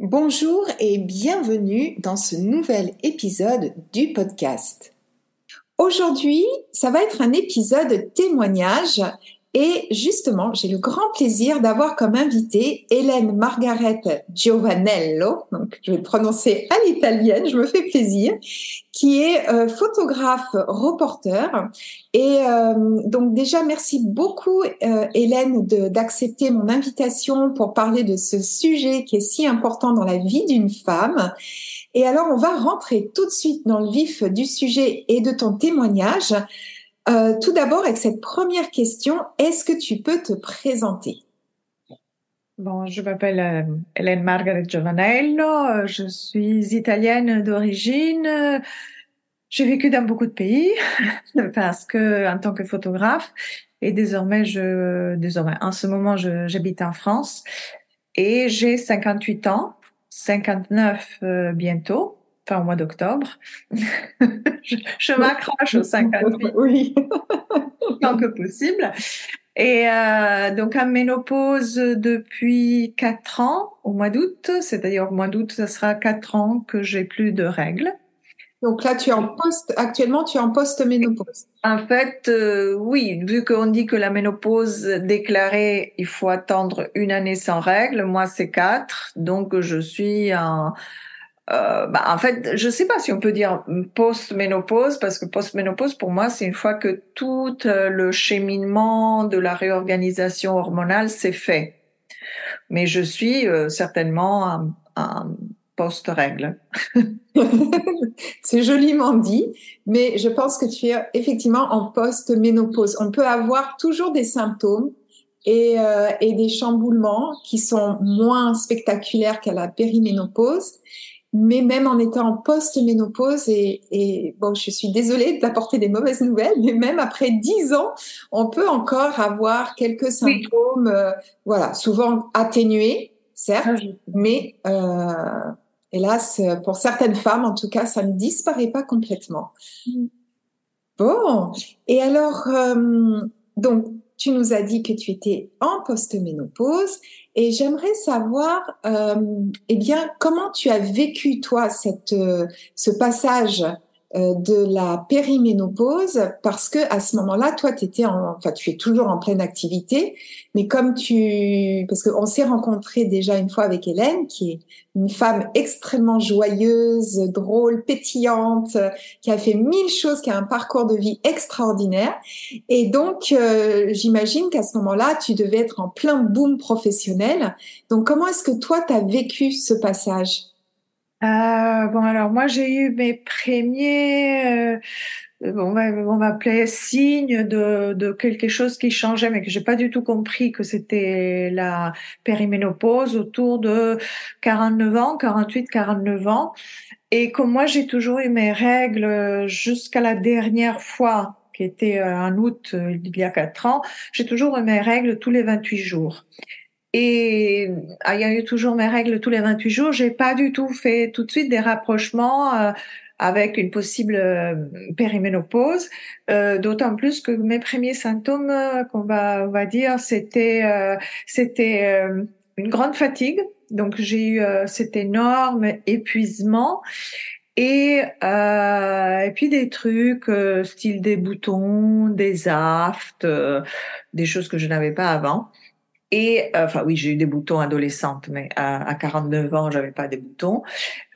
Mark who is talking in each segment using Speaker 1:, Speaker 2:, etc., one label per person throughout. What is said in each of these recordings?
Speaker 1: Bonjour et bienvenue dans ce nouvel épisode du podcast. Aujourd'hui, ça va être un épisode témoignage et justement, j'ai le grand plaisir d'avoir comme invité Hélène Margaret Giovanello, donc je vais le prononcer à l'italienne, je me fais plaisir, qui est euh, photographe reporter. Et euh, donc déjà, merci beaucoup euh, Hélène d'accepter mon invitation pour parler de ce sujet qui est si important dans la vie d'une femme. Et alors, on va rentrer tout de suite dans le vif du sujet et de ton témoignage. Euh, tout d'abord, avec cette première question, est-ce que tu peux te présenter?
Speaker 2: Bon, je m'appelle euh, Hélène Margaret Giovanello, euh, je suis italienne d'origine. J'ai vécu dans beaucoup de pays parce que en tant que photographe et désormais je désormais en ce moment j'habite en France. Et j'ai 58 ans, 59 bientôt enfin au mois d'octobre. je, m'accroche aux 58 oui. tant que possible. Et euh, donc en ménopause depuis 4 ans au mois d'août, c'est-à-dire au mois d'août, ça sera 4 ans que j'ai plus de règles.
Speaker 1: Donc là, tu es en post, actuellement, tu es en post-ménopause.
Speaker 2: En fait, euh, oui, vu qu'on dit que la ménopause déclarée, il faut attendre une année sans règles. Moi, c'est quatre, donc je suis en, euh, bah, en fait, je sais pas si on peut dire post-ménopause, parce que post-ménopause, pour moi, c'est une fois que tout euh, le cheminement de la réorganisation hormonale s'est fait. Mais je suis euh, certainement un, post-règle.
Speaker 1: c'est joliment dit, mais je pense que tu es effectivement en post-ménopause. On peut avoir toujours des symptômes et, et des chamboulements qui sont moins spectaculaires qu'à la périménopause mais même en étant en post-ménopause, et, et, bon, je suis désolée de t'apporter des mauvaises nouvelles, mais même après dix ans, on peut encore avoir quelques symptômes, euh, voilà, souvent atténués, certes, ah, mais euh, hélas, pour certaines femmes, en tout cas, ça ne disparaît pas complètement. Mm. Bon, et alors, euh, donc, tu nous as dit que tu étais en post-ménopause et j'aimerais savoir, euh, eh bien, comment tu as vécu toi cette, euh, ce passage de la périménopause parce que à ce moment-là, toi, étais en, enfin, tu es toujours en pleine activité, mais comme tu, parce qu'on s'est rencontré déjà une fois avec Hélène, qui est une femme extrêmement joyeuse, drôle, pétillante, qui a fait mille choses, qui a un parcours de vie extraordinaire, et donc euh, j'imagine qu'à ce moment-là, tu devais être en plein boom professionnel. Donc, comment est-ce que toi, tu as vécu ce passage?
Speaker 2: Euh, bon, alors moi j'ai eu mes premiers, euh, on va, on appeler signes de, de quelque chose qui changeait, mais que j'ai pas du tout compris que c'était la périménopause autour de 49 ans, 48, 49 ans. Et comme moi j'ai toujours eu mes règles jusqu'à la dernière fois, qui était euh, en août il y a quatre ans, j'ai toujours eu mes règles tous les 28 jours. Et ayant eu toujours mes règles tous les 28 jours, j'ai pas du tout fait tout de suite des rapprochements euh, avec une possible euh, périménopause, euh, d'autant plus que mes premiers symptômes, euh, qu'on va on va dire, c'était c'était une grande fatigue. Donc j'ai eu cet énorme épuisement Et, euh, et puis des trucs euh, style des boutons, des aftes, euh, des choses que je n'avais pas avant. Et enfin oui, j'ai eu des boutons adolescentes, mais à, à 49 ans, j'avais pas des boutons.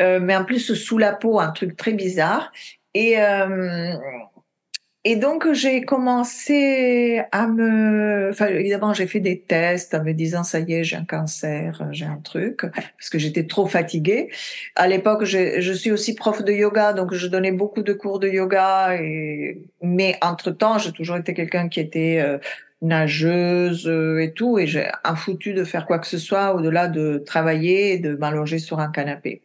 Speaker 2: mais en plus sous la peau, un truc très bizarre. Et et donc j'ai commencé à me, enfin évidemment j'ai fait des tests en me disant ça y est j'ai un cancer, j'ai un truc parce que j'étais trop fatiguée. À l'époque je, je suis aussi prof de yoga donc je donnais beaucoup de cours de yoga et mais entre temps j'ai toujours été quelqu'un qui était euh, nageuse euh, et tout et j'ai un foutu de faire quoi que ce soit au-delà de travailler et de m'allonger sur un canapé.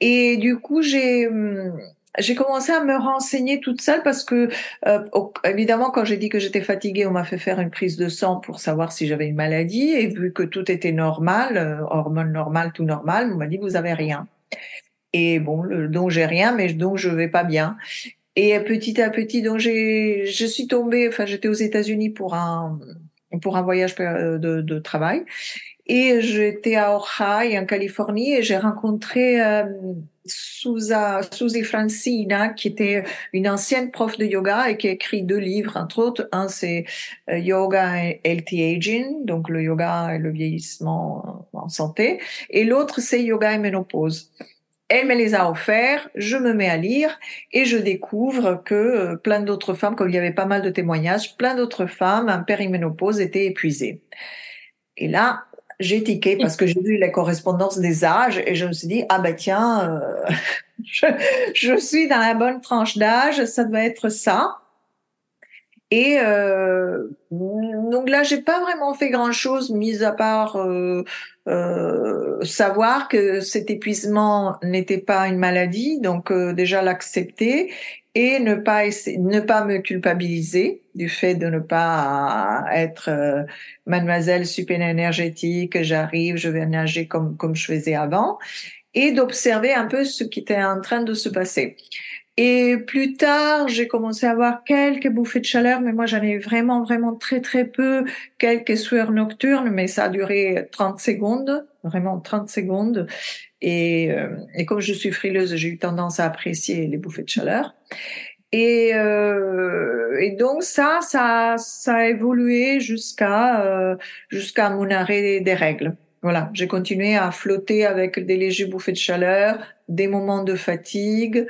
Speaker 2: Et du coup j'ai hum, j'ai commencé à me renseigner toute seule parce que, euh, évidemment, quand j'ai dit que j'étais fatiguée, on m'a fait faire une prise de sang pour savoir si j'avais une maladie. Et vu que tout était normal, euh, hormones normales, tout normal, on m'a dit vous avez rien. Et bon, donc j'ai rien, mais donc je vais pas bien. Et petit à petit, donc j'ai, je suis tombée. Enfin, j'étais aux États-Unis pour un pour un voyage de, de travail. Et j'étais à Ojai, en Californie, et j'ai rencontré euh, Suzy Francina, qui était une ancienne prof de yoga et qui a écrit deux livres, entre autres. Un, c'est euh, Yoga et Healthy Aging, donc le yoga et le vieillissement en santé. Et l'autre, c'est Yoga et Ménopause. Elle me les a offerts, je me mets à lire et je découvre que euh, plein d'autres femmes, comme il y avait pas mal de témoignages, plein d'autres femmes en périménopause étaient épuisées. Et là, j'ai tiqué parce que j'ai vu la correspondance des âges et je me suis dit ah bah tiens euh, je, je, suis dans la bonne tranche d'âge ça doit être ça et euh, donc là j'ai pas vraiment fait grand chose mis à part euh, euh, savoir que cet épuisement n'était pas une maladie donc euh, déjà l'accepter et ne pas ne pas me culpabiliser du fait de ne pas être euh, mademoiselle super énergétique, j'arrive, je vais nager comme comme je faisais avant et d'observer un peu ce qui était en train de se passer. Et plus tard, j'ai commencé à avoir quelques bouffées de chaleur, mais moi j'en ai vraiment, vraiment très, très peu, quelques sueurs nocturnes, mais ça a duré 30 secondes, vraiment 30 secondes. Et, euh, et comme je suis frileuse, j'ai eu tendance à apprécier les bouffées de chaleur. Et, euh, et donc ça, ça, ça a évolué jusqu'à euh, jusqu'à mon arrêt des règles. Voilà, j'ai continué à flotter avec des légers bouffées de chaleur, des moments de fatigue,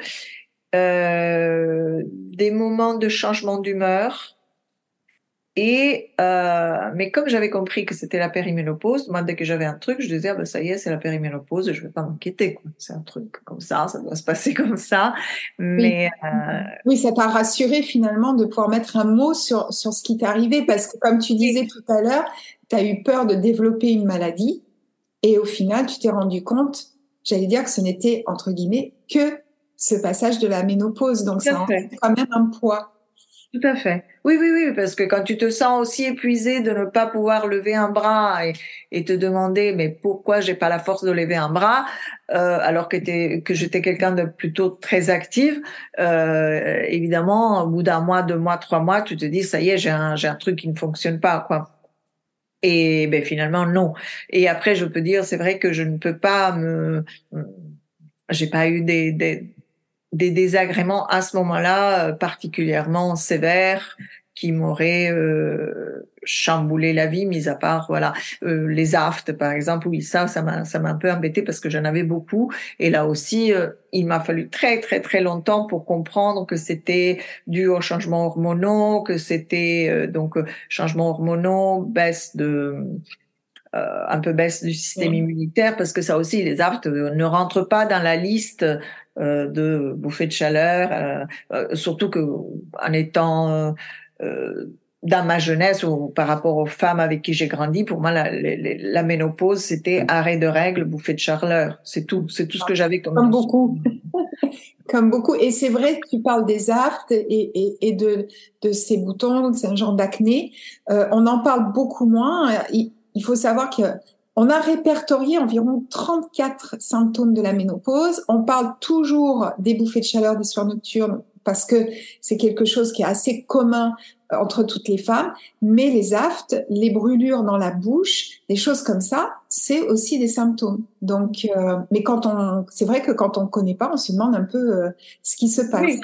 Speaker 2: euh, des moments de changement d'humeur. Et euh, mais comme j'avais compris que c'était la périménopause, moi dès que j'avais un truc, je disais ah ben ça y est, c'est la périménopause, je vais pas m'inquiéter. C'est un truc comme ça, ça doit se passer comme ça. Mais
Speaker 1: oui, euh... oui ça t'a rassuré finalement de pouvoir mettre un mot sur sur ce qui t'est arrivé parce que comme tu disais tout à l'heure, tu as eu peur de développer une maladie et au final tu t'es rendu compte, j'allais dire que ce n'était entre guillemets que ce passage de la ménopause. Donc, ça fait. quand même un poids.
Speaker 2: Tout à fait. Oui, oui, oui, parce que quand tu te sens aussi épuisé de ne pas pouvoir lever un bras et, et te demander mais pourquoi j'ai pas la force de lever un bras euh, alors que, que j'étais quelqu'un de plutôt très active, euh, évidemment, au bout d'un mois, deux mois, trois mois, tu te dis ça y est, j'ai un, j'ai un truc qui ne fonctionne pas, quoi. Et ben finalement non. Et après, je peux dire, c'est vrai que je ne peux pas me, j'ai pas eu des, des des désagréments à ce moment-là euh, particulièrement sévères qui m'auraient euh, chamboulé la vie, mis à part voilà euh, les aftes par exemple. Oui, ça, ça m'a ça m'a un peu embêté parce que j'en avais beaucoup et là aussi euh, il m'a fallu très très très longtemps pour comprendre que c'était dû aux changements hormonaux, que c'était donc changements hormonaux, baisse de un peu baisse du système immunitaire parce que ça aussi les aftes ne rentrent pas dans la liste euh, de bouffées de chaleur, euh, euh, surtout que en étant dans ma jeunesse ou par rapport aux femmes avec qui j'ai grandi, pour moi, la, la, ménopause, c'était arrêt de règles, bouffée de chaleur. C'est tout. C'est tout ce que j'avais
Speaker 1: comme. Comme beaucoup. comme beaucoup. Et c'est vrai que tu parles des aftes et, et, et de, de ces boutons, c'est un genre d'acné. Euh, on en parle beaucoup moins. Il, il faut savoir que on a répertorié environ 34 symptômes de la ménopause. On parle toujours des bouffées de chaleur, des soirs nocturnes, parce que c'est quelque chose qui est assez commun entre toutes les femmes, mais les aftes, les brûlures dans la bouche, des choses comme ça, c'est aussi des symptômes. Donc, euh, mais quand on, c'est vrai que quand on connaît pas, on se demande un peu euh, ce qui se passe.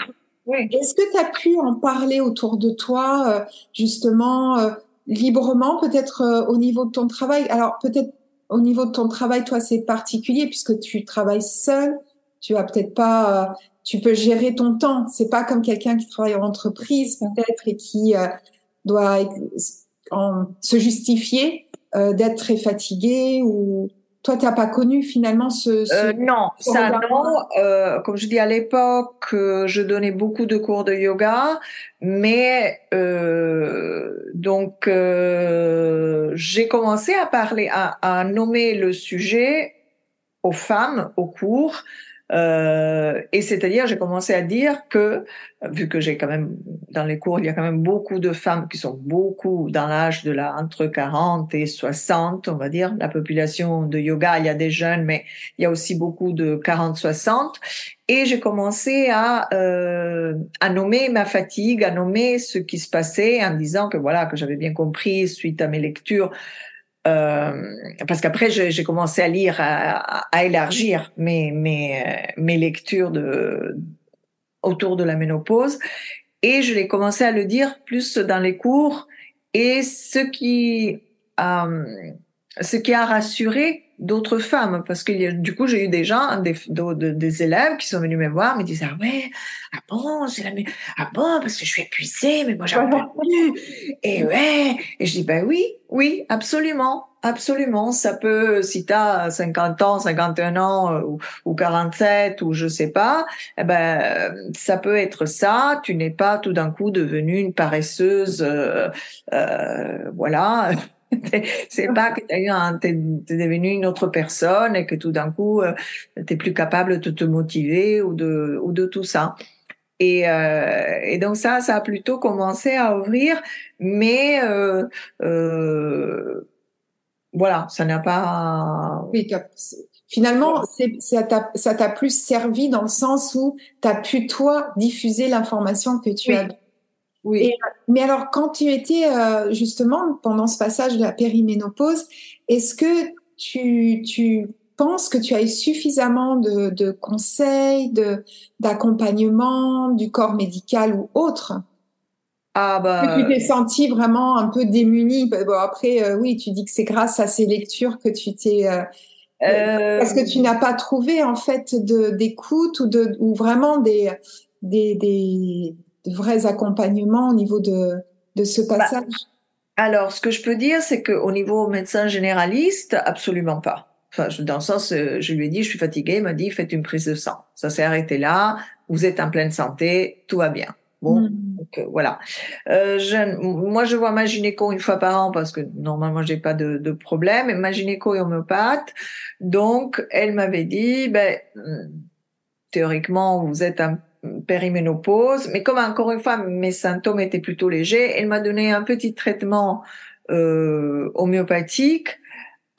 Speaker 1: Oui, Est-ce que tu as pu en parler autour de toi, euh, justement, librement, peut-être au niveau de ton travail? Alors, peut-être au niveau de ton travail, toi, c'est particulier puisque tu travailles seul. Tu as peut-être pas tu peux gérer ton temps. C'est pas comme quelqu'un qui travaille en entreprise peut-être et qui euh, doit en, se justifier euh, d'être très fatigué ou toi t'as pas connu finalement ce, ce
Speaker 2: euh, non ça non. Euh, comme je dis à l'époque je donnais beaucoup de cours de yoga mais donc j'ai commencé à parler à, à nommer le sujet aux femmes au cours euh, et c'est-à-dire, j'ai commencé à dire que, vu que j'ai quand même, dans les cours, il y a quand même beaucoup de femmes qui sont beaucoup dans l'âge de la, entre 40 et 60, on va dire, la population de yoga, il y a des jeunes, mais il y a aussi beaucoup de 40-60. Et j'ai commencé à, euh, à nommer ma fatigue, à nommer ce qui se passait en disant que voilà, que j'avais bien compris suite à mes lectures euh, parce qu'après j'ai commencé à lire, à, à, élargir mes, mes, mes lectures de, autour de la ménopause, et je l'ai commencé à le dire plus dans les cours. Et ce qui, euh, ce qui a rassuré d'autres femmes parce que du coup j'ai eu des gens des, des élèves qui sont venus me voir me disaient ah ouais ah bon c'est la ah bon parce que je suis épuisée mais moi j'en peux plus et ouais et je dis ben oui oui absolument absolument. Ça peut si tu as 50 ans 51 ans euh, ou, ou 47 ou je sais pas eh ben ça peut être ça. Tu n'es pas tout d'un coup devenue une paresseuse euh, euh, voilà c'est pas que tu es devenu une autre personne et que tout d'un coup euh, tu es plus capable de te motiver ou de ou de tout ça. Et, euh, et donc ça, ça a plutôt commencé à ouvrir, mais euh, euh, voilà, ça n'a pas.
Speaker 1: Oui, finalement, ça t'a plus servi dans le sens où tu as pu toi diffuser l'information que tu as oui. mais alors, quand tu étais euh, justement pendant ce passage de la périménopause, est-ce que tu, tu penses que tu as eu suffisamment de, de conseils, de d'accompagnement du corps médical ou autre? Ah bah... Que tu t'es senti vraiment un peu démuni. Bah, bon, après, euh, oui, tu dis que c'est grâce à ces lectures que tu t'es. Euh, euh... Parce que tu n'as pas trouvé en fait d'écoute ou de ou vraiment des des, des de vrais accompagnements au niveau de, de ce bah, passage?
Speaker 2: Alors, ce que je peux dire, c'est qu'au niveau médecin généraliste, absolument pas. Enfin, dans le sens, euh, je lui ai dit, je suis fatiguée, il m'a dit, faites une prise de sang. Ça s'est arrêté là, vous êtes en pleine santé, tout va bien. Bon, hmm. donc, euh, voilà. Euh, je, moi, je vois ma gynéco une fois par an parce que normalement, j'ai pas de, de problème. ma gynéco est homéopathe, donc elle m'avait dit, ben, théoriquement, vous êtes un périménopause, mais comme encore une fois mes symptômes étaient plutôt légers, elle m'a donné un petit traitement euh, homéopathique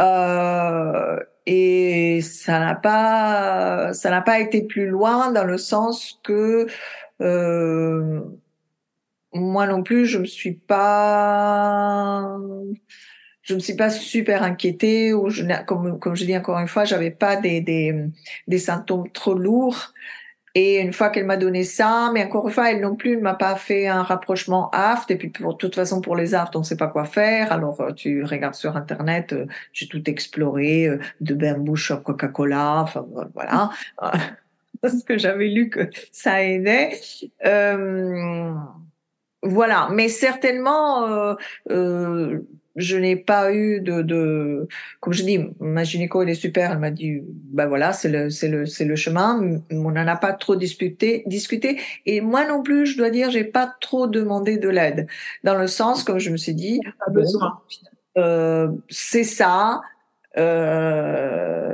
Speaker 2: euh, et ça n'a pas ça n'a pas été plus loin dans le sens que euh, moi non plus je me suis pas je me suis pas super inquiétée ou je, comme comme je dis encore une fois j'avais pas des, des des symptômes trop lourds et une fois qu'elle m'a donné ça, mais encore une fois, elle non plus ne m'a pas fait un rapprochement aft. Et puis, pour toute façon, pour les aftes, on ne sait pas quoi faire. Alors, euh, tu regardes sur Internet, euh, j'ai tout exploré, euh, de bain bouche à Coca-Cola, enfin, voilà. Parce que j'avais lu que ça aidait. Euh, voilà. Mais certainement, je n'ai pas eu de, de, comme je dis, ma gynéco elle est super, elle m'a dit, ben voilà, c'est le, c'est le, c'est le chemin. On n'en a pas trop discuté, discuté. Et moi non plus, je dois dire, j'ai pas trop demandé de l'aide, dans le sens comme je me suis dit, pas besoin. Euh, c'est ça. Euh,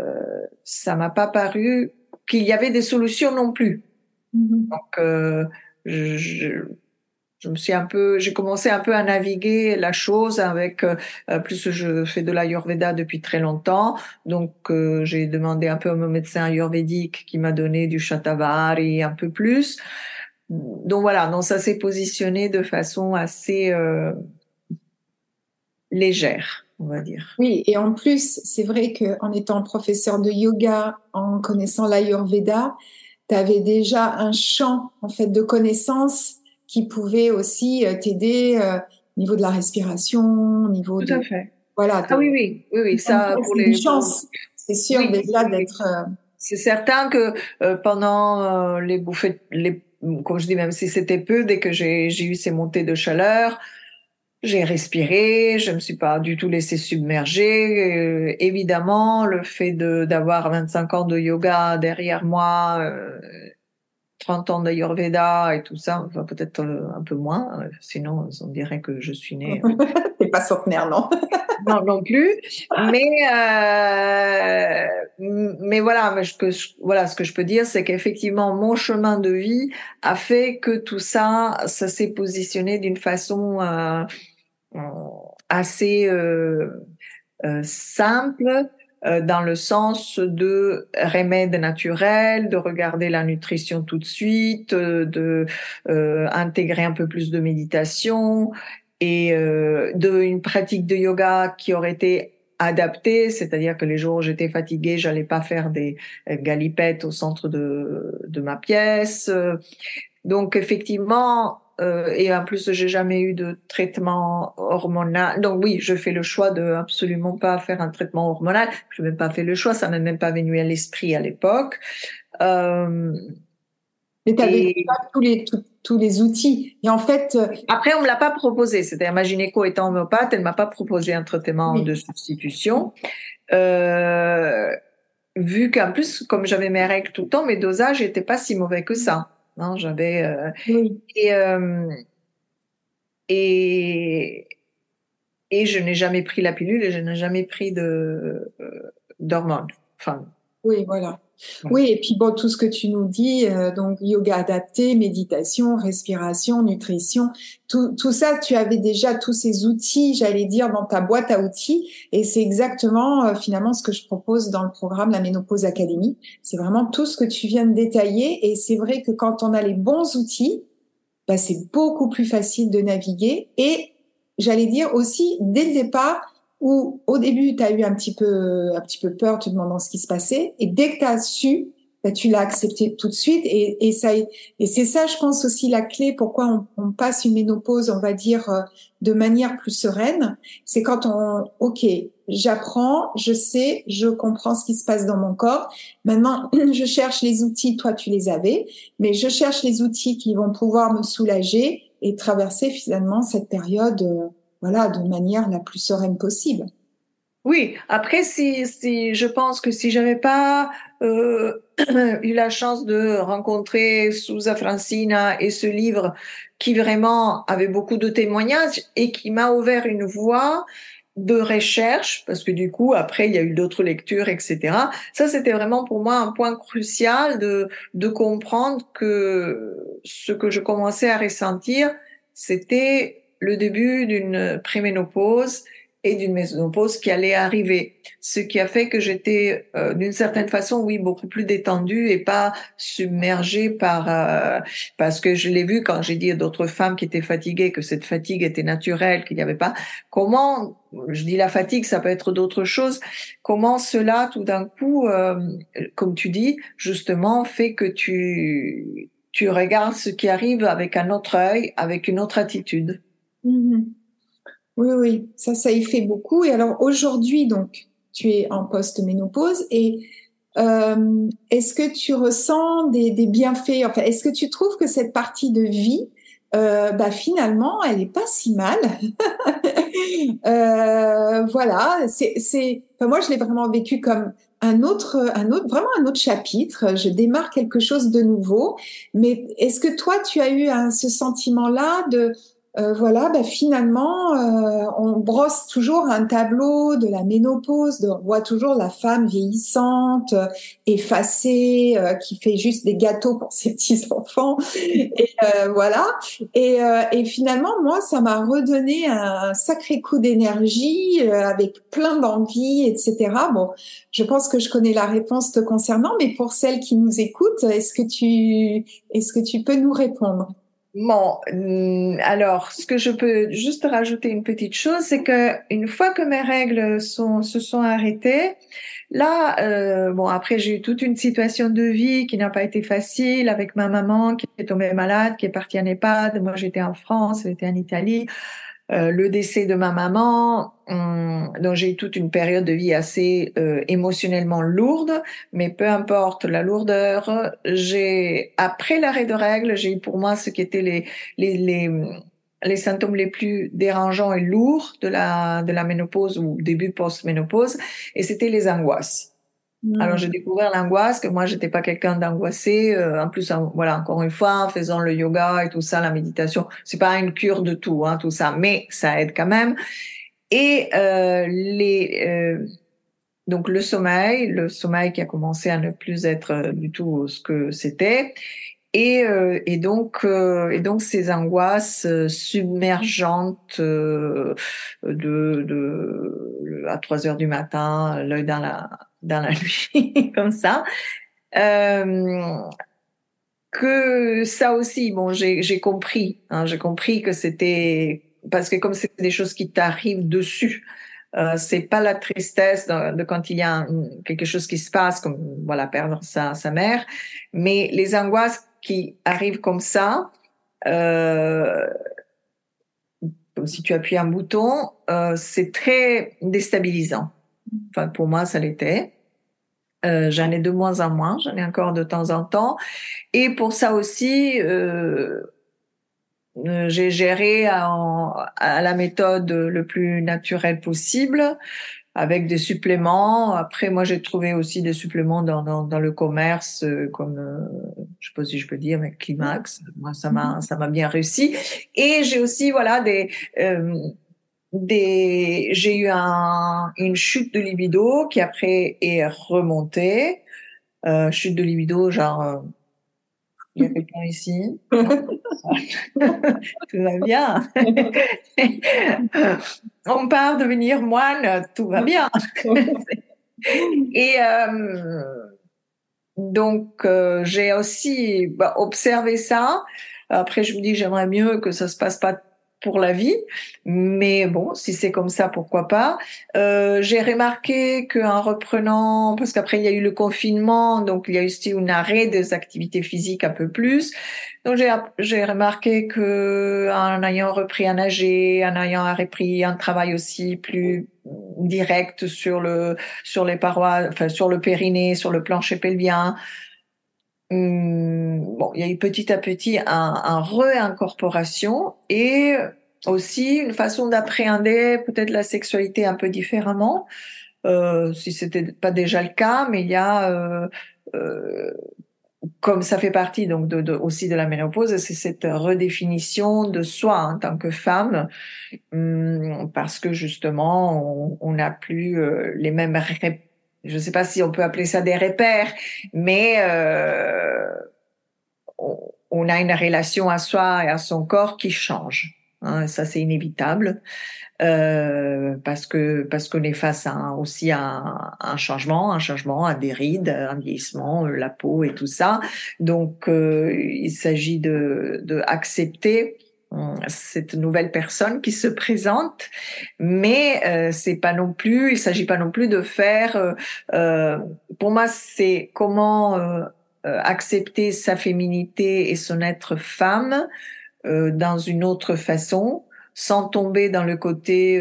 Speaker 2: ça m'a pas paru qu'il y avait des solutions non plus. Mm-hmm. Donc, euh, je, je me suis un peu, j'ai commencé un peu à naviguer la chose avec, euh, plus je fais de l'ayurveda depuis très longtemps, donc euh, j'ai demandé un peu à mon médecin ayurvédique qui m'a donné du shatavari un peu plus. donc voilà, donc ça s'est positionné de façon assez euh, légère, on va dire.
Speaker 1: Oui, et en plus, c'est vrai qu'en étant professeur de yoga, en connaissant l'Ayurveda, tu avais déjà un champ en fait de connaissances qui pouvait aussi euh, t'aider euh, au niveau de la respiration, au niveau
Speaker 2: Tout à fait.
Speaker 1: Voilà.
Speaker 2: Ah oui, oui, oui, oui ça
Speaker 1: pour les chances. C'est sûr déjà d'être. Euh,
Speaker 2: c'est certain que pendant les bouffées, les, comme je dis, même si c'était peu, dès que j'ai eu ces montées de chaleur, j'ai respiré, je me suis pas du tout laissé submerger. Euh, évidemment, le fait de d'avoir 25 ans de yoga derrière moi, 30 ans d'Ayurveda et tout ça, enfin, peut-être euh, un peu moins, euh, sinon on dirait que je suis née.
Speaker 1: T'es pas centenaire, non?
Speaker 2: Non, non plus. Mais euh, mais voilà, mais que voilà, ce que je peux dire, c'est qu'effectivement mon chemin de vie a fait que tout ça, ça s'est positionné d'une façon assez simple euh, dans le sens de remèdes naturels, de regarder la nutrition tout de suite, euh, de euh, intégrer un peu plus de méditation et euh, de pratique de yoga qui aurait été adaptée, c'est-à-dire que les jours où j'étais fatiguée, j'allais pas faire des galipettes au centre de, de ma pièce. Donc effectivement, euh, et en plus, j'ai jamais eu de traitement hormonal. Donc oui, je fais le choix de absolument pas faire un traitement hormonal. Je n'ai même pas fait le choix, ça m'est même pas venu à l'esprit à l'époque. Euh,
Speaker 1: mais tu n'avais pas tous les, tous, les outils. Et en fait. Euh,
Speaker 2: Après, on me l'a pas proposé. C'est-à-dire, ma gynéco étant homéopathe, elle m'a pas proposé un traitement de substitution. Euh, vu qu'en plus, comme j'avais mes règles tout le temps, mes dosages n'étaient pas si mauvais que ça. Hein, j'avais euh, et, euh, et et je n'ai jamais pris la pilule et je n'ai jamais pris de euh, d'hormones. Enfin.
Speaker 1: Oui, voilà. Oui, et puis bon, tout ce que tu nous dis, euh, donc yoga adapté, méditation, respiration, nutrition, tout, tout ça, tu avais déjà tous ces outils, j'allais dire, dans ta boîte à outils, et c'est exactement euh, finalement ce que je propose dans le programme La Ménopause Académie. C'est vraiment tout ce que tu viens de détailler, et c'est vrai que quand on a les bons outils, bah, c'est beaucoup plus facile de naviguer, et j'allais dire aussi, dès le départ, où au début, tu as eu un petit peu, un petit peu peur, te demandant ce qui se passait, et dès que tu as su, bah, tu l'as accepté tout de suite, et, et ça, et c'est ça, je pense aussi la clé pourquoi on, on, passe une ménopause, on va dire, euh, de manière plus sereine, c'est quand on, ok, j'apprends, je sais, je comprends ce qui se passe dans mon corps. Maintenant, je cherche les outils, toi tu les avais, mais je cherche les outils qui vont pouvoir me soulager et traverser finalement cette période euh, voilà, de manière la plus sereine possible.
Speaker 2: Oui, après, si, si je pense que si j'avais pas euh, eu la chance de rencontrer Sousa Francina et ce livre qui vraiment avait beaucoup de témoignages et qui m'a ouvert une voie de recherche, parce que du coup, après, il y a eu d'autres lectures, etc. Ça, c'était vraiment pour moi un point crucial de, de comprendre que ce que je commençais à ressentir, c'était le début d'une préménopause et d'une ménopause qui allait arriver. Ce qui a fait que j'étais, euh, d'une certaine façon, oui, beaucoup plus détendue et pas submergée par, euh, parce que je l'ai vu quand j'ai dit à d'autres femmes qui étaient fatiguées que cette fatigue était naturelle, qu'il n'y avait pas. Comment, je dis la fatigue, ça peut être d'autres choses. Comment cela, tout d'un coup, euh, comme tu dis, justement, fait que tu, tu regardes ce qui arrive avec un autre œil, avec une autre attitude?
Speaker 1: Mhm. Oui, oui, ça, ça y fait beaucoup. Et alors aujourd'hui, donc, tu es en post-ménopause et euh, est-ce que tu ressens des, bienfaits? Enfin, est-ce que tu trouves que cette partie de vie, euh, bah finalement, elle est pas si mal? euh, voilà, c'est. Enfin, moi, je l'ai vraiment vécu comme un autre, un autre, vraiment un autre chapitre. Je démarre quelque chose de nouveau. Mais est-ce que toi, tu as eu ce sentiment-là de euh, voilà, bah, finalement, euh, on brosse toujours un tableau de la ménopause, on voit toujours la femme vieillissante, euh, effacée, qui fait juste des gâteaux pour ses petits enfants, et voilà. Et, et, finalement, moi, ça m'a redonné un sacré coup d'énergie, avec plein d'envie, etc. Bon, je pense que je connais la réponse te concernant, mais pour celles qui nous écoutent, est-ce que tu, est-ce que tu peux nous répondre?
Speaker 2: Bon, mm, alors, ce que je peux juste rajouter une petite chose, c'est que une fois que mes règles sont, se sont arrêtées, là, euh, bon, après j'ai eu toute une situation de vie qui n'a pas été facile avec ma maman qui est tombée malade, qui est partie en EHPAD. Moi, j'étais en France, était en Italie. Euh, le décès de ma maman, hum, donc j'ai eu toute une période de vie assez euh, émotionnellement lourde, mais peu importe la lourdeur, j'ai après l'arrêt de règles, j'ai eu pour moi ce qui étaient les les, les les symptômes les plus dérangeants et lourds de la de la ménopause ou début post-ménopause, et c'était les angoisses. Alors j'ai découvert l'angoisse, que moi j'étais pas quelqu'un d'angoissé. Euh, en plus, voilà, encore une fois, en faisant le yoga et tout ça, la méditation, c'est pas une cure de tout, hein, tout ça, mais ça aide quand même. Et euh, les euh, donc le sommeil, le sommeil qui a commencé à ne plus être euh, du tout ce que c'était. Et, euh, et donc et donc ces angoisses submergentes de, de à 3 heures du matin, l'œil dans la dans la nuit, comme ça. Euh, que ça aussi, bon, j'ai compris, hein, j'ai compris que c'était parce que comme c'est des choses qui t'arrivent dessus, euh, c'est pas la tristesse de, quand il y a quelque chose qui se passe, comme voilà perdre sa, sa mère, mais les angoisses qui arrivent comme ça, euh, comme si tu appuies un bouton, euh, c'est très déstabilisant. Enfin, pour moi, ça l'était. Euh, j'en ai de moins en moins, j'en ai encore de temps en temps. Et pour ça aussi, euh, euh j'ai géré à, la méthode le plus naturelle possible, avec des suppléments. Après, moi, j'ai trouvé aussi des suppléments dans, dans, dans le commerce, euh, comme euh, je sais pas si je peux dire, mais Climax. Moi, ça m'a ça m'a bien réussi. Et j'ai aussi voilà des des, j'ai eu un, une chute de libido qui après est remontée. Euh, chute de libido, genre, euh, il y a quelqu'un ici? tout va bien. On part devenir moine, tout va bien. Et euh, donc, euh, j'ai aussi bah, observé ça. Après, je me dis, j'aimerais mieux que ça se passe pas pour la vie. Mais bon, si c'est comme ça, pourquoi pas. Euh, j'ai remarqué qu'en reprenant, parce qu'après il y a eu le confinement, donc il y a eu aussi un arrêt des activités physiques un peu plus. Donc j'ai remarqué que en ayant repris à nager, en ayant repris un travail aussi plus direct sur le sur les parois, enfin sur le périnée, sur le plancher pelvien, Hum, bon, il y a eu petit à petit un, un réincorporation et aussi une façon d'appréhender peut-être la sexualité un peu différemment, euh, si c'était pas déjà le cas, mais il y a euh, euh, comme ça fait partie donc de, de, aussi de la ménopause, c'est cette redéfinition de soi en tant que femme, hum, parce que justement on n'a plus euh, les mêmes je ne sais pas si on peut appeler ça des repères, mais euh, on, a une relation à soi et à son corps qui change. Hein, ça, c'est inévitable euh, parce que parce qu'on est face à aussi à, un changement, un changement, à des rides, un vieillissement, la peau et tout ça. Donc, euh, il s'agit de, de accepter cette nouvelle personne qui se présente, mais euh, c'est pas non plus, il s'agit pas non plus de faire. Euh, euh pour moi, c'est comment euh, euh, accepter sa féminité et son être femme dans une autre façon, sans tomber dans le côté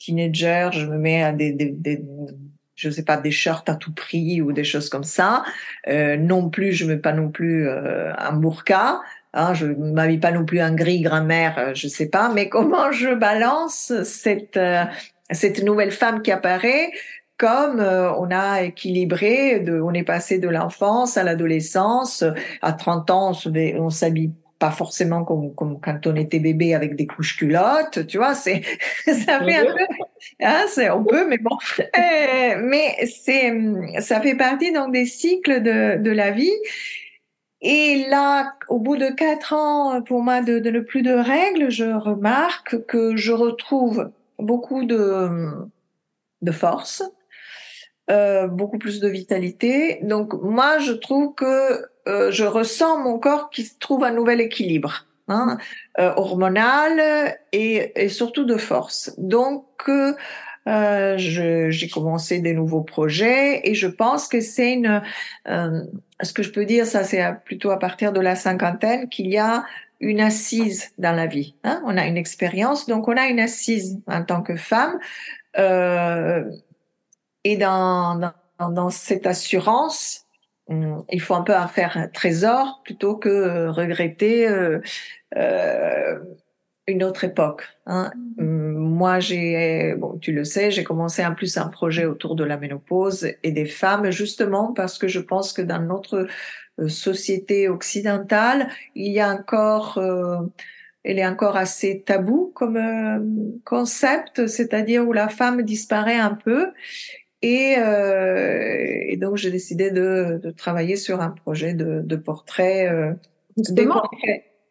Speaker 2: teenager. Je me mets à des, des, des je sais pas, des shirts à tout prix ou des choses comme ça. Euh, non plus, je mets pas non plus euh, un burqa. Hein, je ne m'habille pas non plus un gris grammaire, euh, je sais pas, mais comment je balance cette euh, cette nouvelle femme qui apparaît comme euh, on a équilibré, on est passé de l'enfance à l'adolescence, à 30 ans on s'habille pas forcément comme, quand on était bébé avec des couches culottes, tu vois, ça fait un peu, hein, on peut, mais bon, mais c'est ça fait partie donc des cycles de de la vie. Et là, au bout de quatre ans, pour moi, de, de ne plus de règles, je remarque que je retrouve beaucoup de de force, euh, beaucoup plus de vitalité. Donc moi, je trouve que euh, je ressens mon corps qui trouve un nouvel équilibre. Hein, euh, hormonal et, et, surtout de force. Donc, euh, j'ai commencé des nouveaux projets et je pense que c'est une, euh, ce que je peux dire, ça c'est plutôt à partir de la cinquantaine qu'il y a une assise dans la vie. Hein. On a une expérience, donc on a une assise en tant que femme. Euh, et dans, dans, dans cette assurance, Hum, il faut un peu en faire un trésor plutôt que regretter euh, euh, une autre époque. Hein. Mm-hmm. Hum, moi, j'ai, bon, tu le sais, j'ai commencé en plus un projet autour de la ménopause et des femmes, justement parce que je pense que dans notre euh, société occidentale, il y a encore, elle est encore assez tabou comme concept, c'est-à-dire où la femme disparaît un peu. Et, euh, et donc, j'ai décidé de, de, travailler sur un projet de, de portrait. Euh,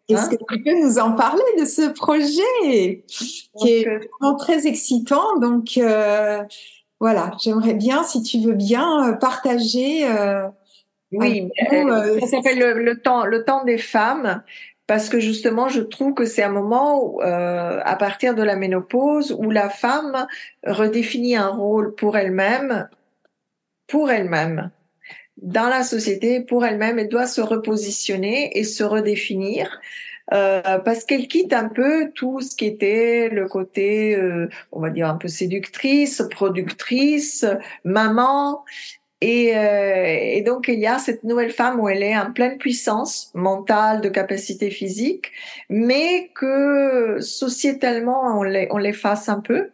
Speaker 1: Est-ce hein que tu peux nous en parler de ce projet qui est euh, vraiment très excitant? Donc, euh, voilà, j'aimerais bien, si tu veux bien, euh, partager. Euh,
Speaker 2: oui, ça s'appelle le, le, temps, le temps des femmes parce que justement, je trouve que c'est un moment où, euh, à partir de la ménopause où la femme redéfinit un rôle pour elle-même, pour elle-même, dans la société, pour elle-même, elle doit se repositionner et se redéfinir. Euh, parce qu'elle quitte un peu tout ce qui était le côté, euh, on va dire un peu séductrice, productrice, maman, et, euh, et, donc il y a cette nouvelle femme où elle est en pleine puissance mentale, de capacité physique, mais que sociétalement on les, on les fasse un peu.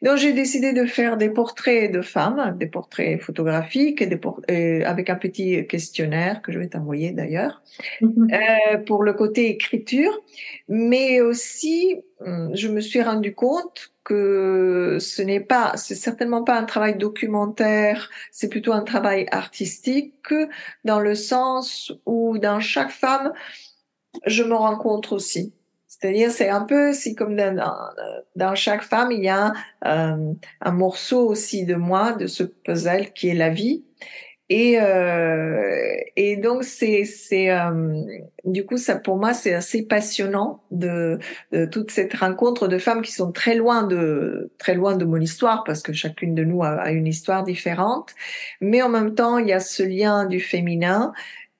Speaker 2: Donc j'ai décidé de faire des portraits de femmes, des portraits photographiques et des euh, avec un petit questionnaire que je vais t'envoyer d'ailleurs mm-hmm. euh, pour le côté écriture, mais aussi je me suis rendu compte que ce n'est pas, c'est certainement pas un travail documentaire, c'est plutôt un travail artistique dans le sens où dans chaque femme, je me rencontre aussi. C'est-à-dire, c'est un peu, si comme dans, dans, chaque femme, il y a un, un morceau aussi de moi, de ce puzzle qui est la vie. Et, euh, et donc c'est c'est euh, du coup ça pour moi c'est assez passionnant de, de, toute cette rencontre de femmes qui sont très loin de très loin de mon histoire parce que chacune de nous a, une histoire différente, mais en même temps il y a ce lien du féminin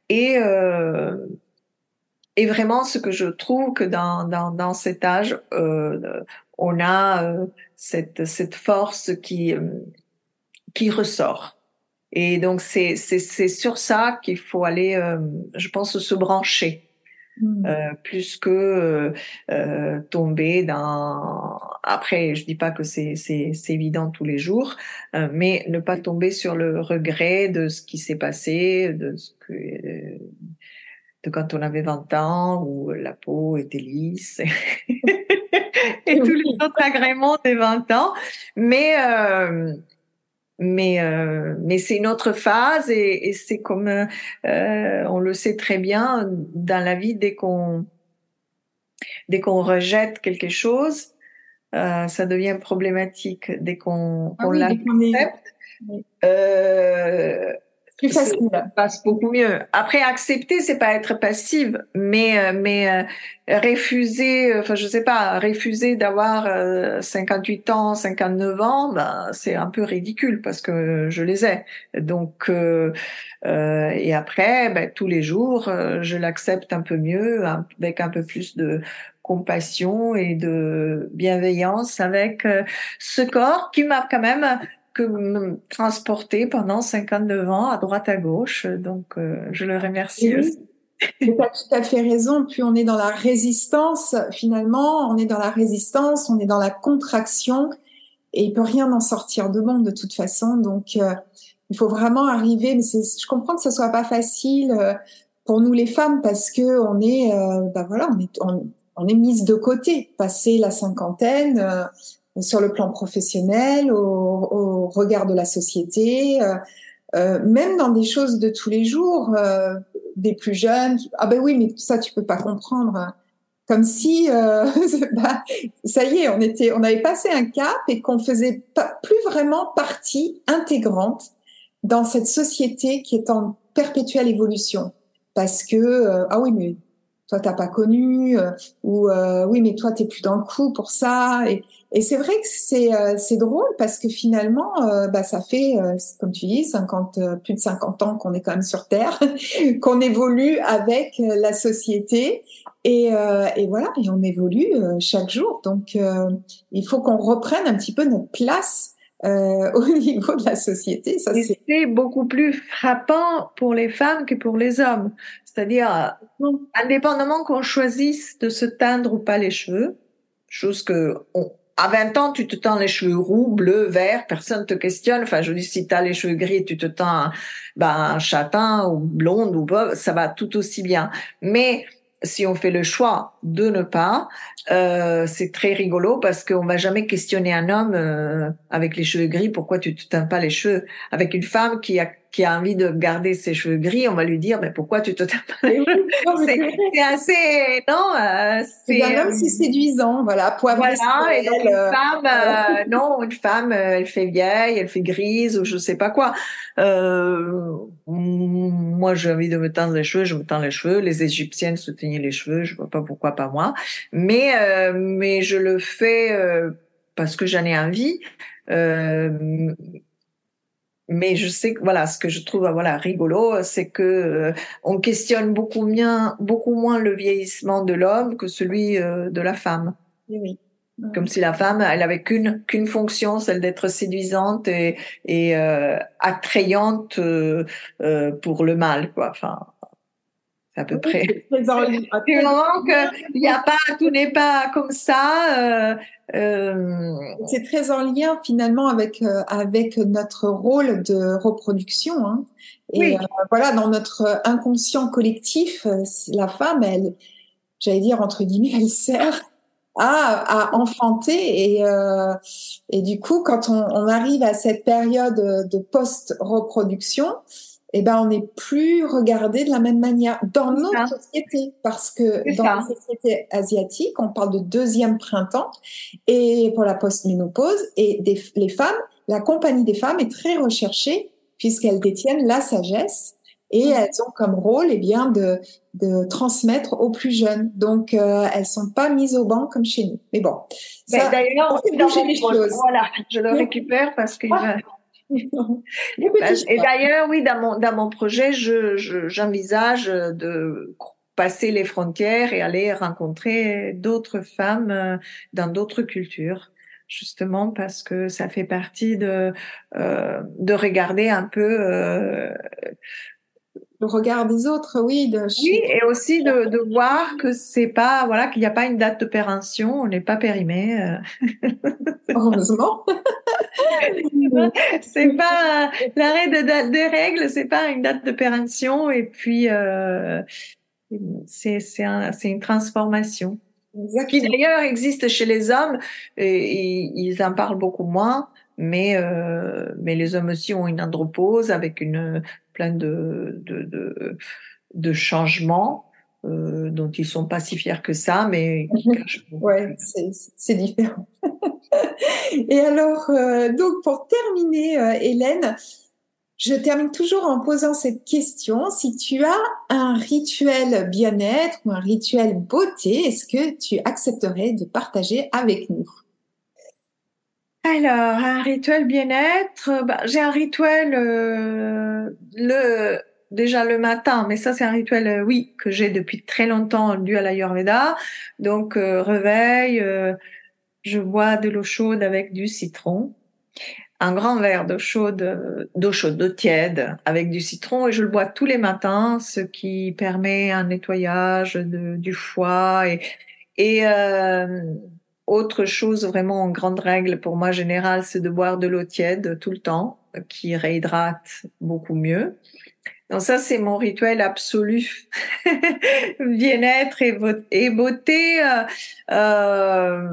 Speaker 2: et euh, et vraiment ce que je trouve que dans dans, dans cet âge euh, on a euh, cette cette force qui euh, qui ressort et donc, c'est sur ça qu'il faut aller, euh, je pense, se brancher. Hmm. Euh, plus que euh, euh, tomber dans après je dis pas que c'est c'est évident tous les jours euh, mais ne pas tomber sur le regret de ce qui s'est passé de ce que de quand on avait 20 ans où la peau était lisse et tous les autres agréments des 20 ans mais mais euh, mais c'est une autre phase et, et c'est comme euh, on le sait très bien dans la vie dès qu'on dès qu'on rejette quelque chose euh, ça devient problématique. Dès qu'on ah oui, l'accepte euh, plus facile. Ça passe beaucoup mieux. Après, accepter, c'est pas être passive, mais euh, mais euh, refuser, euh, enfin je sais pas, refuser d'avoir 58 ans, 59 ans, ben c'est un peu ridicule parce que je les ai. Donc euh, et après, ben, tous les jours, je l'accepte un peu mieux, avec un peu plus de compassion et de bienveillance avec ce corps qui m'a quand même que me transporter pendant 59 ans à droite à gauche. Donc, euh, je le remercie aussi.
Speaker 1: Tu as tout à fait raison. Puis on est dans la résistance, finalement, on est dans la résistance, on est dans la contraction et il peut rien en sortir de bon de toute façon. Donc, euh, il faut vraiment arriver. Mais je comprends que ce soit pas facile. Euh, pour nous les femmes parce que on est, bah voilà, on est, on, est mise de côté, passé la cinquantaine, sur le plan professionnel, au, au, regard de la société, euh, euh même dans des choses de tous les jours, des plus jeunes. Ah ben oui, mais ça tu peux pas comprendre. Comme si, bah, ça y est, on était, on avait passé un cap et qu'on faisait pas, plus vraiment partie intégrante dans cette société qui est en perpétuelle évolution parce que euh, ah oui mais toi t'as pas connu euh, ou euh, oui mais toi t'es plus dans le coup pour ça et, et c'est vrai que c'est c'est drôle parce que finalement bah ça fait comme tu dis 50 plus de 50 ans qu'on est quand même sur terre qu'on évolue avec la société et, et voilà et on évolue chaque jour donc il faut qu'on reprenne un petit peu notre place euh, au niveau de la société.
Speaker 2: Ça, c'est beaucoup plus frappant pour les femmes que pour les hommes. C'est-à-dire, indépendamment qu'on choisisse de se teindre ou pas les cheveux, chose que à 20 ans, tu te teins les cheveux roux, bleus, verts, personne te questionne. Enfin, je dis, si tu as les cheveux gris, tu te teins ben, châtain ou blonde ou pas, ça va tout aussi bien. Mais si on fait le choix de ne pas, euh, c'est très rigolo parce qu'on va jamais questionner un homme euh, avec les cheveux gris pourquoi tu te teins pas les cheveux? Avec une femme qui a qui a envie de garder ses cheveux gris, on va lui dire mais pourquoi tu te teins pas les cheveux? C'est assez non.
Speaker 1: Euh, c'est un homme c'est séduisant, voilà.
Speaker 2: Poivre voilà. Et donc une femme, euh, non, une femme, elle fait vieille, elle fait grise ou je sais pas quoi. moi, j'ai envie de me teindre les cheveux, je me teins les cheveux. Les Égyptiennes se teignaient les cheveux, je vois pas pourquoi pas moi. Mais euh, mais je le fais euh, parce que j'en ai envie. Euh, mais je sais que voilà, ce que je trouve voilà rigolo, c'est que on questionne beaucoup moins, beaucoup moins le vieillissement de l'homme que celui de la femme. Oui. Comme si la femme, elle avait qu'une qu'une fonction, celle d'être séduisante et, et attrayante pour le mal, quoi. Enfin, à peu près. C'est il n'y a pas, tout n'est pas comme ça. Euh,
Speaker 1: euh... C'est très en lien finalement avec euh, avec notre rôle de reproduction. Hein. Et oui. Voilà, dans notre inconscient collectif, la femme, elle, j'allais dire entre guillemets, elle sert à, à enfanter et et du coup, quand on, on arrive à cette période de post-reproduction, eh ben, on n'est plus regardé de la même manière dans notre société, parce que dans la société asiatique, on parle de deuxième printemps et pour la post-ménopause et les femmes, la compagnie des femmes est très recherchée puisqu'elles détiennent la sagesse et mmh. elles ont comme rôle eh bien de, de transmettre aux plus jeunes. Donc euh, elles sont pas mises au banc comme chez nous. Mais bon,
Speaker 2: ben, ça, d'ailleurs, Voilà, je le récupère parce qu'il va et d'ailleurs, oui, dans mon, dans mon projet, je, j'envisage de passer les frontières et aller rencontrer d'autres femmes euh, dans d'autres cultures justement parce que ça fait partie de euh, de regarder un peu euh,
Speaker 1: le regard des autres, oui. De...
Speaker 2: Oui, et aussi de, de voir que c'est pas, voilà, qu'il n'y a pas une date de péremption, on n'est pas périmé.
Speaker 1: Euh. Heureusement.
Speaker 2: c'est pas l'arrêt de, des règles, c'est pas une date de péremption, et puis euh, c'est c'est un, une transformation. Exactement. Qui d'ailleurs existe chez les hommes, et, ils en parlent beaucoup moins mais euh, mais les hommes aussi ont une andropause avec une plein de, de, changements euh, dont ils sont pas si fiers que ça, mais
Speaker 1: ouais, c'est différent. Et alors, euh, donc pour terminer, euh, Hélène, je termine toujours en posant cette question. Si tu as un rituel bien-être ou un rituel beauté, est-ce que tu accepterais de partager avec nous?
Speaker 2: Alors, un rituel bien-être, bah, j'ai un rituel euh, le déjà le matin, mais ça c'est un rituel euh, oui que j'ai depuis très longtemps dû à l'Ayurveda. Donc euh, réveil, je bois de l'eau chaude avec du citron, un grand verre d'eau chaude, d'eau chaude, d'eau tiède avec du citron et je le bois tous les matins, ce qui permet un nettoyage du foie et et autre chose vraiment en grande règle pour moi générale, c'est de boire de l'eau tiède tout le temps, qui réhydrate beaucoup mieux. Donc ça, c'est mon rituel absolu. Bien-être et, beauté. Euh, euh,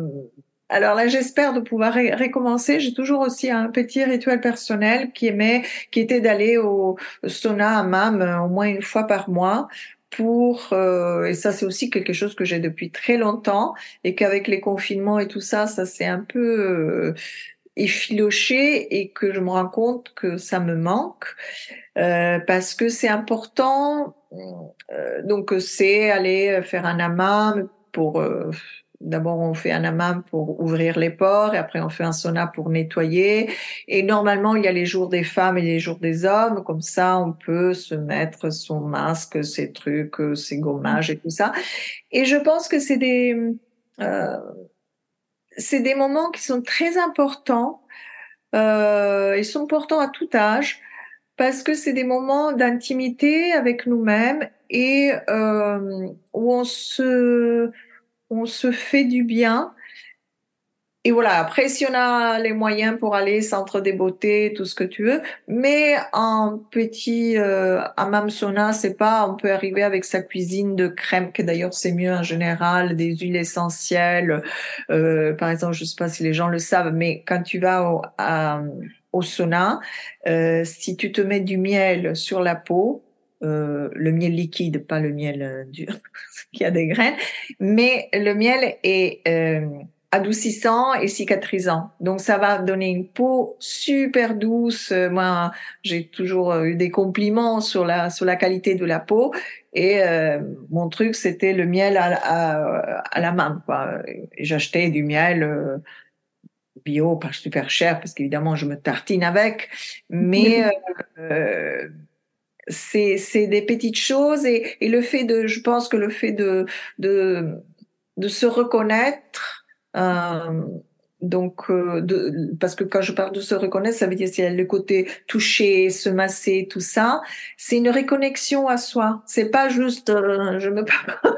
Speaker 2: alors là, j'espère de pouvoir recommencer. J'ai toujours aussi un petit rituel personnel qui aimait, qui était d'aller au sauna à MAM euh, au moins une fois par mois pour euh, et ça c'est aussi quelque chose que j'ai depuis très longtemps et qu'avec les confinements et tout ça ça s'est un peu euh, effiloché et que je me rends compte que ça me manque euh, parce que c'est important euh, donc c'est aller faire un hammam pour euh, D'abord, on fait un hammam pour ouvrir les pores et après on fait un sauna pour nettoyer. Et normalement, il y a les jours des femmes et les jours des hommes. Comme ça, on peut se mettre son masque, ses trucs, ses gommages et tout ça. Et je pense que c'est des, euh, c'est des moments qui sont très importants. Euh, ils sont importants à tout âge parce que c'est des moments d'intimité avec nous-mêmes et euh, où on se on se fait du bien. Et voilà, après, si on a les moyens pour aller centre des beautés, tout ce que tu veux, mais en petit euh, hammam sauna, c'est pas, on peut arriver avec sa cuisine de crème, que d'ailleurs c'est mieux en général, des huiles essentielles. Euh, par exemple, je sais pas si les gens le savent, mais quand tu vas au, au sauna, euh, si tu te mets du miel sur la peau, euh, le miel liquide, pas le miel euh, dur, qui a des graines, mais le miel est euh, adoucissant et cicatrisant. Donc ça va donner une peau super douce. Moi, j'ai toujours eu des compliments sur la sur la qualité de la peau et mon truc c'était le miel à, à, à la main. J'achetais du miel bio, pas super cher parce qu'évidemment je me tartine avec, mais c'est des petites choses et, le fait de, je pense que le fait de de, se reconnaître, euh, donc euh, parce que quand je parle de se reconnaître, ça veut dire c'est le côté toucher, se masser, tout ça, c'est une reconnexion à soi. C'est pas juste euh, je me parle.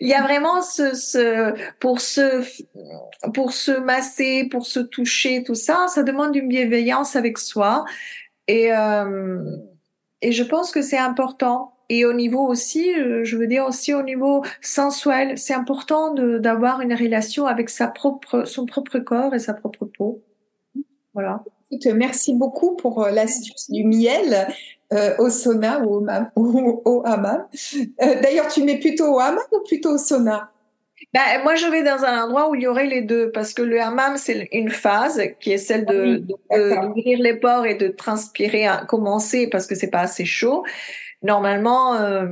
Speaker 2: Il y a vraiment ce, pour se pour se masser, pour se toucher, tout ça, ça demande une bienveillance avec soi et et je pense que c'est important. Et au niveau aussi, euh, je veux dire aussi au niveau sensuel, c'est important d'avoir une relation avec sa propre, son propre corps et sa propre peau. Voilà.
Speaker 1: Merci beaucoup pour euh, l'astuce du miel euh, au sauna ou au, au hammam. Euh, D'ailleurs, tu mets plutôt au hammam ou plutôt au sauna?
Speaker 2: Ben, moi, je vais dans un endroit où il y aurait les deux, parce que le hammam, c'est une phase qui est celle de, d'ouvrir les pores et de transpirer, à commencer parce que c'est pas assez chaud. Normalement, euh,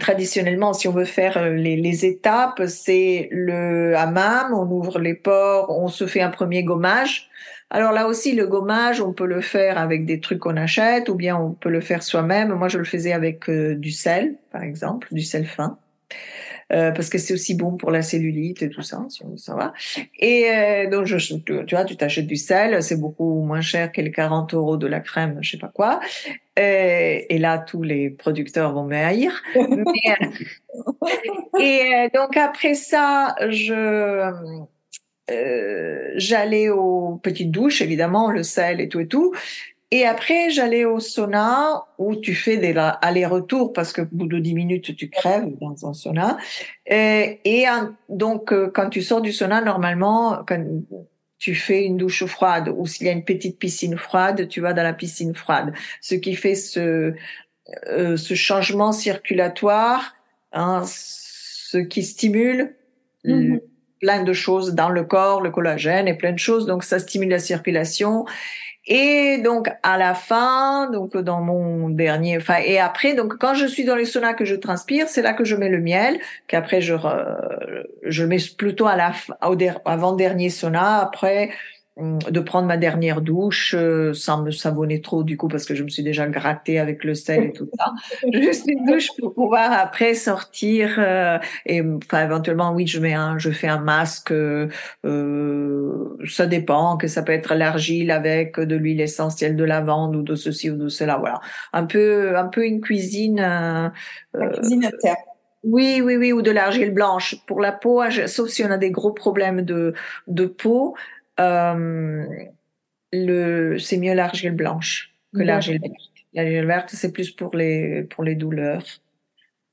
Speaker 2: traditionnellement, si on veut faire euh, les, les étapes, c'est le hammam, on ouvre les pores, on se fait un premier gommage. Alors là aussi, le gommage, on peut le faire avec des trucs qu'on achète, ou bien on peut le faire soi-même. Moi, je le faisais avec euh, du sel, par exemple, du sel fin. Euh, parce que c'est aussi bon pour la cellulite et tout ça, ça va. Et euh, donc, je, tu, vois, tu t'achètes du sel, c'est beaucoup moins cher que les 40 euros de la crème, je sais pas quoi. Euh, et là, tous les producteurs vont me haïr. et donc après ça, je j'allais aux petites douches, évidemment, le sel et tout et tout. Et après, j'allais au sauna où tu fais des allers-retours parce que au bout de 10 minutes, tu crèves dans un sauna. Et, et donc, euh, quand tu sors du sauna, normalement, quand tu fais une douche froide ou s'il y a une petite piscine froide, tu vas dans la piscine froide. Ce qui fait ce, euh, ce changement circulatoire, hein, ce qui stimule mm-hmm. plein de choses dans le corps, le collagène et plein de choses. Donc, ça stimule la circulation et donc à la fin, donc dans mon dernier, enfin et après, donc quand je suis dans les saunas que je transpire, c'est là que je mets le miel, qu'après je je mets plutôt à la au avant dernier sauna. Après, de prendre ma dernière douche euh, sans me savonner trop du coup parce que je me suis déjà grattée avec le sel et tout ça. Juste une douche pour pouvoir après sortir euh, et enfin éventuellement oui je mets un je fais un masque euh, ça dépend que ça peut être l'argile avec de l'huile essentielle de lavande ou de ceci ou de cela voilà un peu un peu une cuisine
Speaker 1: cuisine terre.
Speaker 2: Oui, oui, oui, ou de l'argile blanche pour la peau, sauf si on a des gros problèmes de, de peau. Euh, le, c'est mieux l'argile blanche que l'argile verte. La gel verte, c'est plus pour les, pour les douleurs.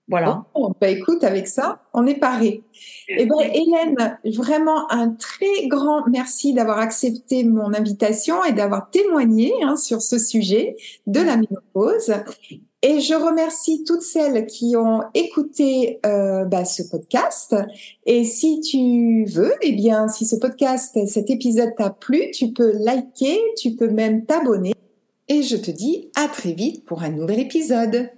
Speaker 2: Voilà.
Speaker 1: Oh, bah écoute, avec ça, on est paré. Eh ben, Hélène, vraiment un très grand merci d'avoir accepté mon invitation et d'avoir témoigné hein, sur ce sujet de la ménopause. Et je remercie toutes celles qui ont écouté euh, bah, ce podcast. Et si tu veux, eh bien, si ce podcast, cet épisode t'a plu, tu peux liker, tu peux même t'abonner. Et je te dis à très vite pour un nouvel épisode.